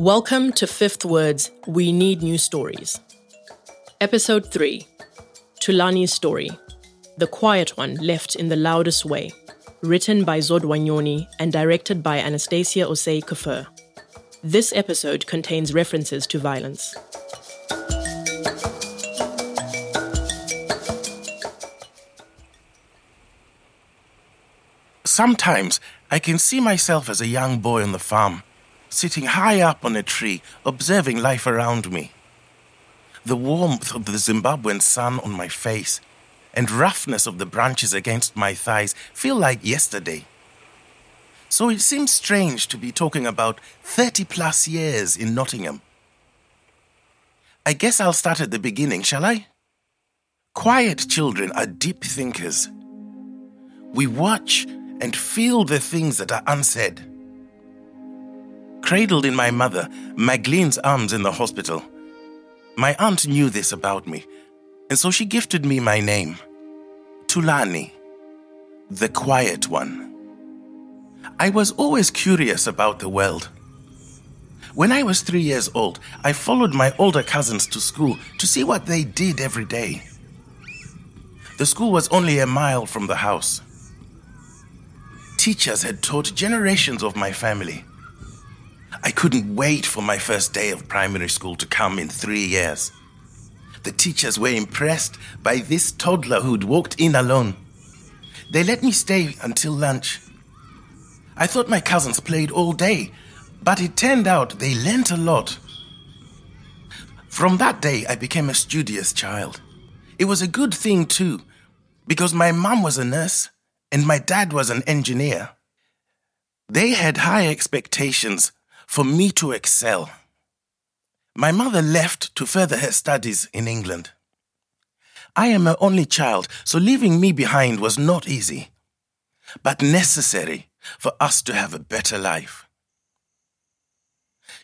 Welcome to Fifth Word's We Need New Stories. Episode 3 Thulani's Story The Quiet One Left in the Loudest Way. Written by Zodwa Nyoni and directed by Anastasia Osei-Kuffour. This episode contains references to violence. Sometimes I can see myself as a young boy on the farm, sitting high up on a tree, observing life around me. The warmth of the Zimbabwean sun on my face and roughness of the branches against my thighs feel like yesterday. So it seems strange to be talking about 30 plus years in Nottingham. I guess I'll start at the beginning, shall I? Quiet children are deep thinkers. We watch and feel the things that are unsaid. Cradled in my mother, Magline's arms in the hospital, my aunt knew this about me, and so she gifted me my name Thulani, the quiet one. I was always curious about the world. When I was three years old, I followed my older cousins to school to see what they did every day. The school was only a mile from the house teachers had taught generations of my family. I couldn't wait for my first day of primary school to come in three years. The teachers were impressed by this toddler who'd walked in alone. They let me stay until lunch. I thought my cousins played all day, but it turned out they learnt a lot. From that day, I became a studious child. It was a good thing, too, because my mum was a nurse and my dad was an engineer. They had high expectations for me to excel. My mother left to further her studies in England. I am her only child, so leaving me behind was not easy, but necessary for us to have a better life.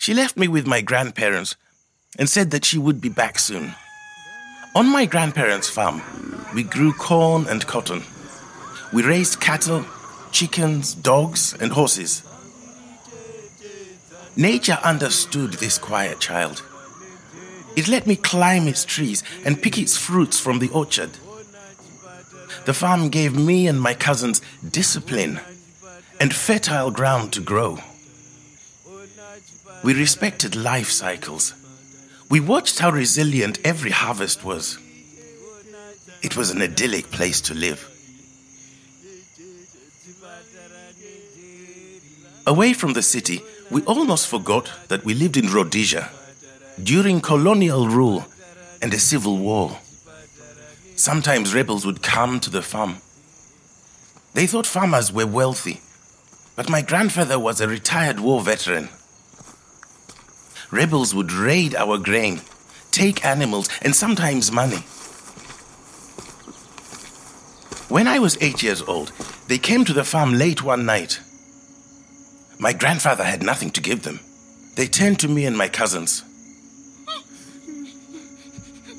She left me with my grandparents and said that she would be back soon. On my grandparents' farm, we grew corn and cotton. We raised cattle, chickens, dogs, and horses. Nature understood this quiet child. It let me climb its trees and pick its fruits from the orchard. The farm gave me and my cousins discipline and fertile ground to grow. We respected life cycles. We watched how resilient every harvest was. It was an idyllic place to live. Away from the city, we almost forgot that we lived in Rhodesia during colonial rule and a civil war. Sometimes rebels would come to the farm. They thought farmers were wealthy, but my grandfather was a retired war veteran. Rebels would raid our grain, take animals, and sometimes money. When I was eight years old, they came to the farm late one night my grandfather had nothing to give them. They turned to me and my cousins.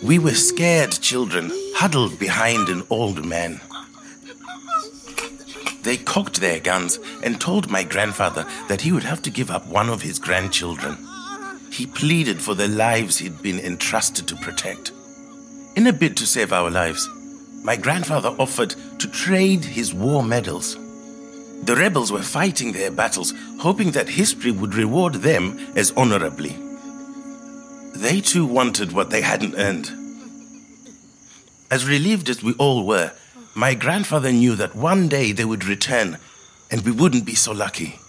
We were scared children, huddled behind an old man. They cocked their guns and told my grandfather that he would have to give up one of his grandchildren. He pleaded for the lives he'd been entrusted to protect. In a bid to save our lives, my grandfather offered to trade his war medals. The rebels were fighting their battles, hoping that history would reward them as honorably. They too wanted what they hadn't earned. As relieved as we all were, my grandfather knew that one day they would return and we wouldn't be so lucky.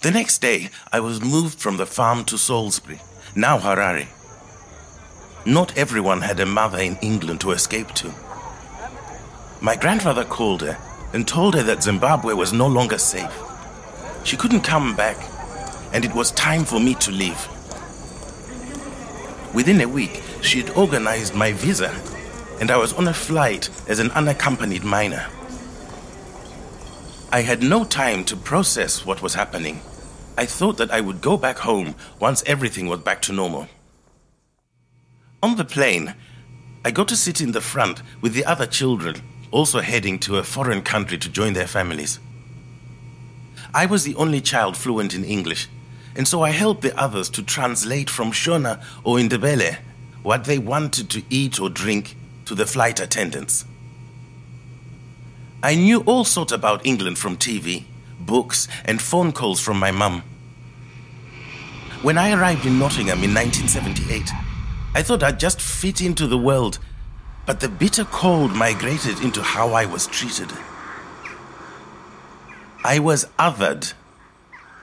The next day, I was moved from the farm to Salisbury, now Harare. Not everyone had a mother in England to escape to. My grandfather called her and told her that Zimbabwe was no longer safe. She couldn't come back, and it was time for me to leave. Within a week, she had organized my visa, and I was on a flight as an unaccompanied minor. I had no time to process what was happening. I thought that I would go back home once everything was back to normal. On the plane, I got to sit in the front with the other children also heading to a foreign country to join their families. I was the only child fluent in English, and so I helped the others to translate from Shona or Indebele what they wanted to eat or drink to the flight attendants. I knew all sorts about England from TV, books, and phone calls from my mum. When I arrived in Nottingham in 1978, I thought I'd just fit into the world, but the bitter cold migrated into how I was treated. I was othered,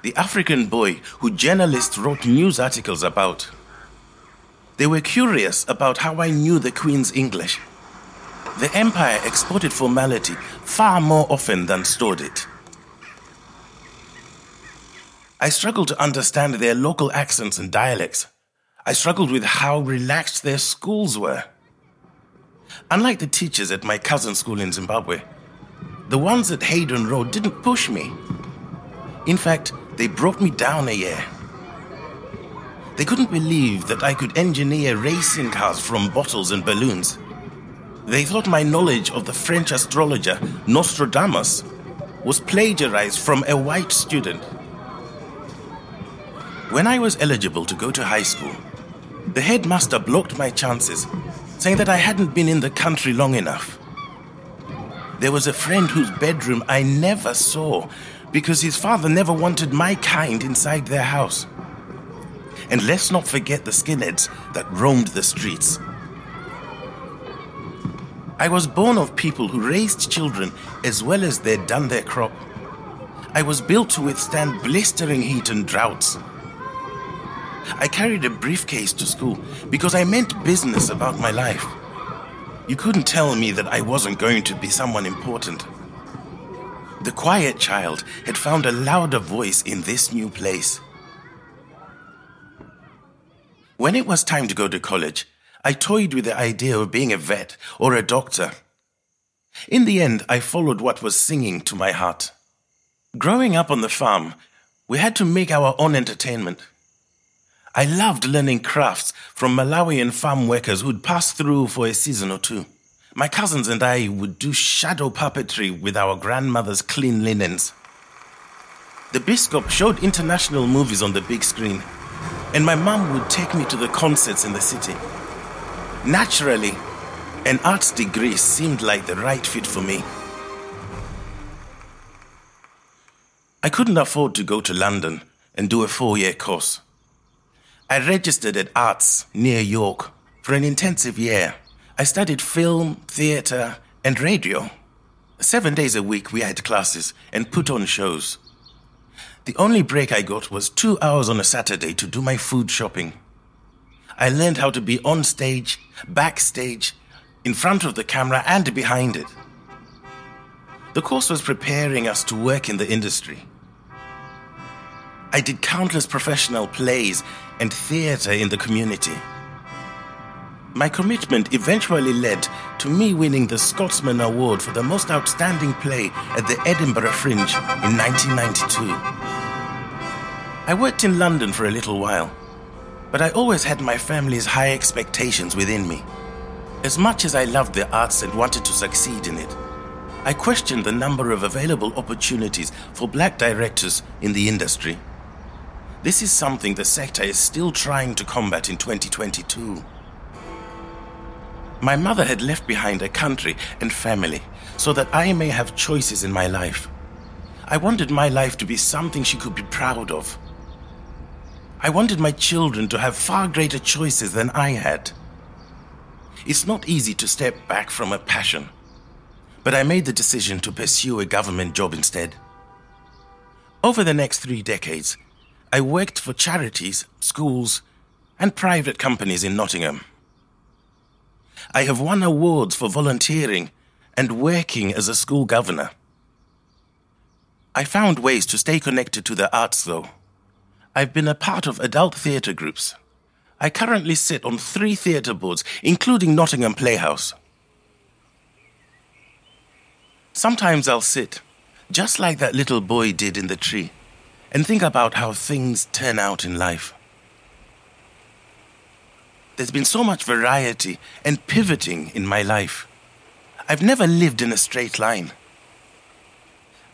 the African boy who journalists wrote news articles about. They were curious about how I knew the Queen's English. The Empire exported formality far more often than stored it. I struggled to understand their local accents and dialects. I struggled with how relaxed their schools were. Unlike the teachers at my cousin's school in Zimbabwe, the ones at Haydn Road didn't push me. In fact, they brought me down a year. They couldn't believe that I could engineer racing cars from bottles and balloons. They thought my knowledge of the French astrologer Nostradamus was plagiarized from a white student. When I was eligible to go to high school, the headmaster blocked my chances, saying that I hadn't been in the country long enough. There was a friend whose bedroom I never saw because his father never wanted my kind inside their house. And let's not forget the skinheads that roamed the streets. I was born of people who raised children as well as they'd done their crop. I was built to withstand blistering heat and droughts. I carried a briefcase to school because I meant business about my life. You couldn't tell me that I wasn't going to be someone important. The quiet child had found a louder voice in this new place. When it was time to go to college, I toyed with the idea of being a vet or a doctor. In the end, I followed what was singing to my heart. Growing up on the farm, we had to make our own entertainment. I loved learning crafts from Malawian farm workers who'd pass through for a season or two. My cousins and I would do shadow puppetry with our grandmother's clean linens. The Bioscope showed international movies on the big screen, and my mum would take me to the concerts in the city. Naturally, an arts degree seemed like the right fit for me. I couldn't afford to go to London and do a four year course. I registered at Arts near York for an intensive year. I studied film, theatre, and radio. Seven days a week, we had classes and put on shows. The only break I got was two hours on a Saturday to do my food shopping. I learned how to be on stage, backstage, in front of the camera, and behind it. The course was preparing us to work in the industry. I did countless professional plays and theatre in the community. My commitment eventually led to me winning the Scotsman Award for the most outstanding play at the Edinburgh Fringe in 1992. I worked in London for a little while, but I always had my family's high expectations within me. As much as I loved the arts and wanted to succeed in it, I questioned the number of available opportunities for black directors in the industry. This is something the sector is still trying to combat in 2022. My mother had left behind a country and family so that I may have choices in my life. I wanted my life to be something she could be proud of. I wanted my children to have far greater choices than I had. It's not easy to step back from a passion, but I made the decision to pursue a government job instead. Over the next three decades, I worked for charities, schools, and private companies in Nottingham. I have won awards for volunteering and working as a school governor. I found ways to stay connected to the arts, though. I've been a part of adult theatre groups. I currently sit on three theatre boards, including Nottingham Playhouse. Sometimes I'll sit, just like that little boy did in the tree and think about how things turn out in life. There's been so much variety and pivoting in my life. I've never lived in a straight line.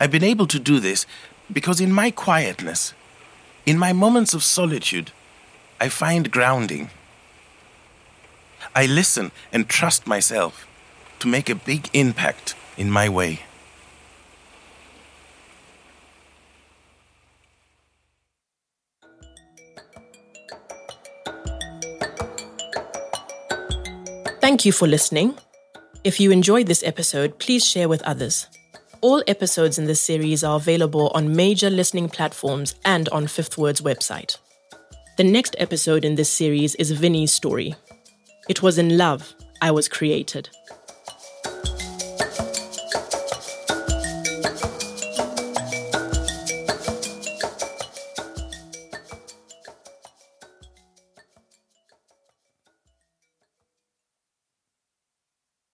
I've been able to do this Because in my quietness, in my moments of solitude, I find grounding. I listen and trust myself to make a big impact in my way. Thank you for listening. If you enjoyed this episode, please share with others. All episodes in this series are available on major listening platforms and on Fifth Word's website. The next episode in this series is Vinny's story. It was in love I was created.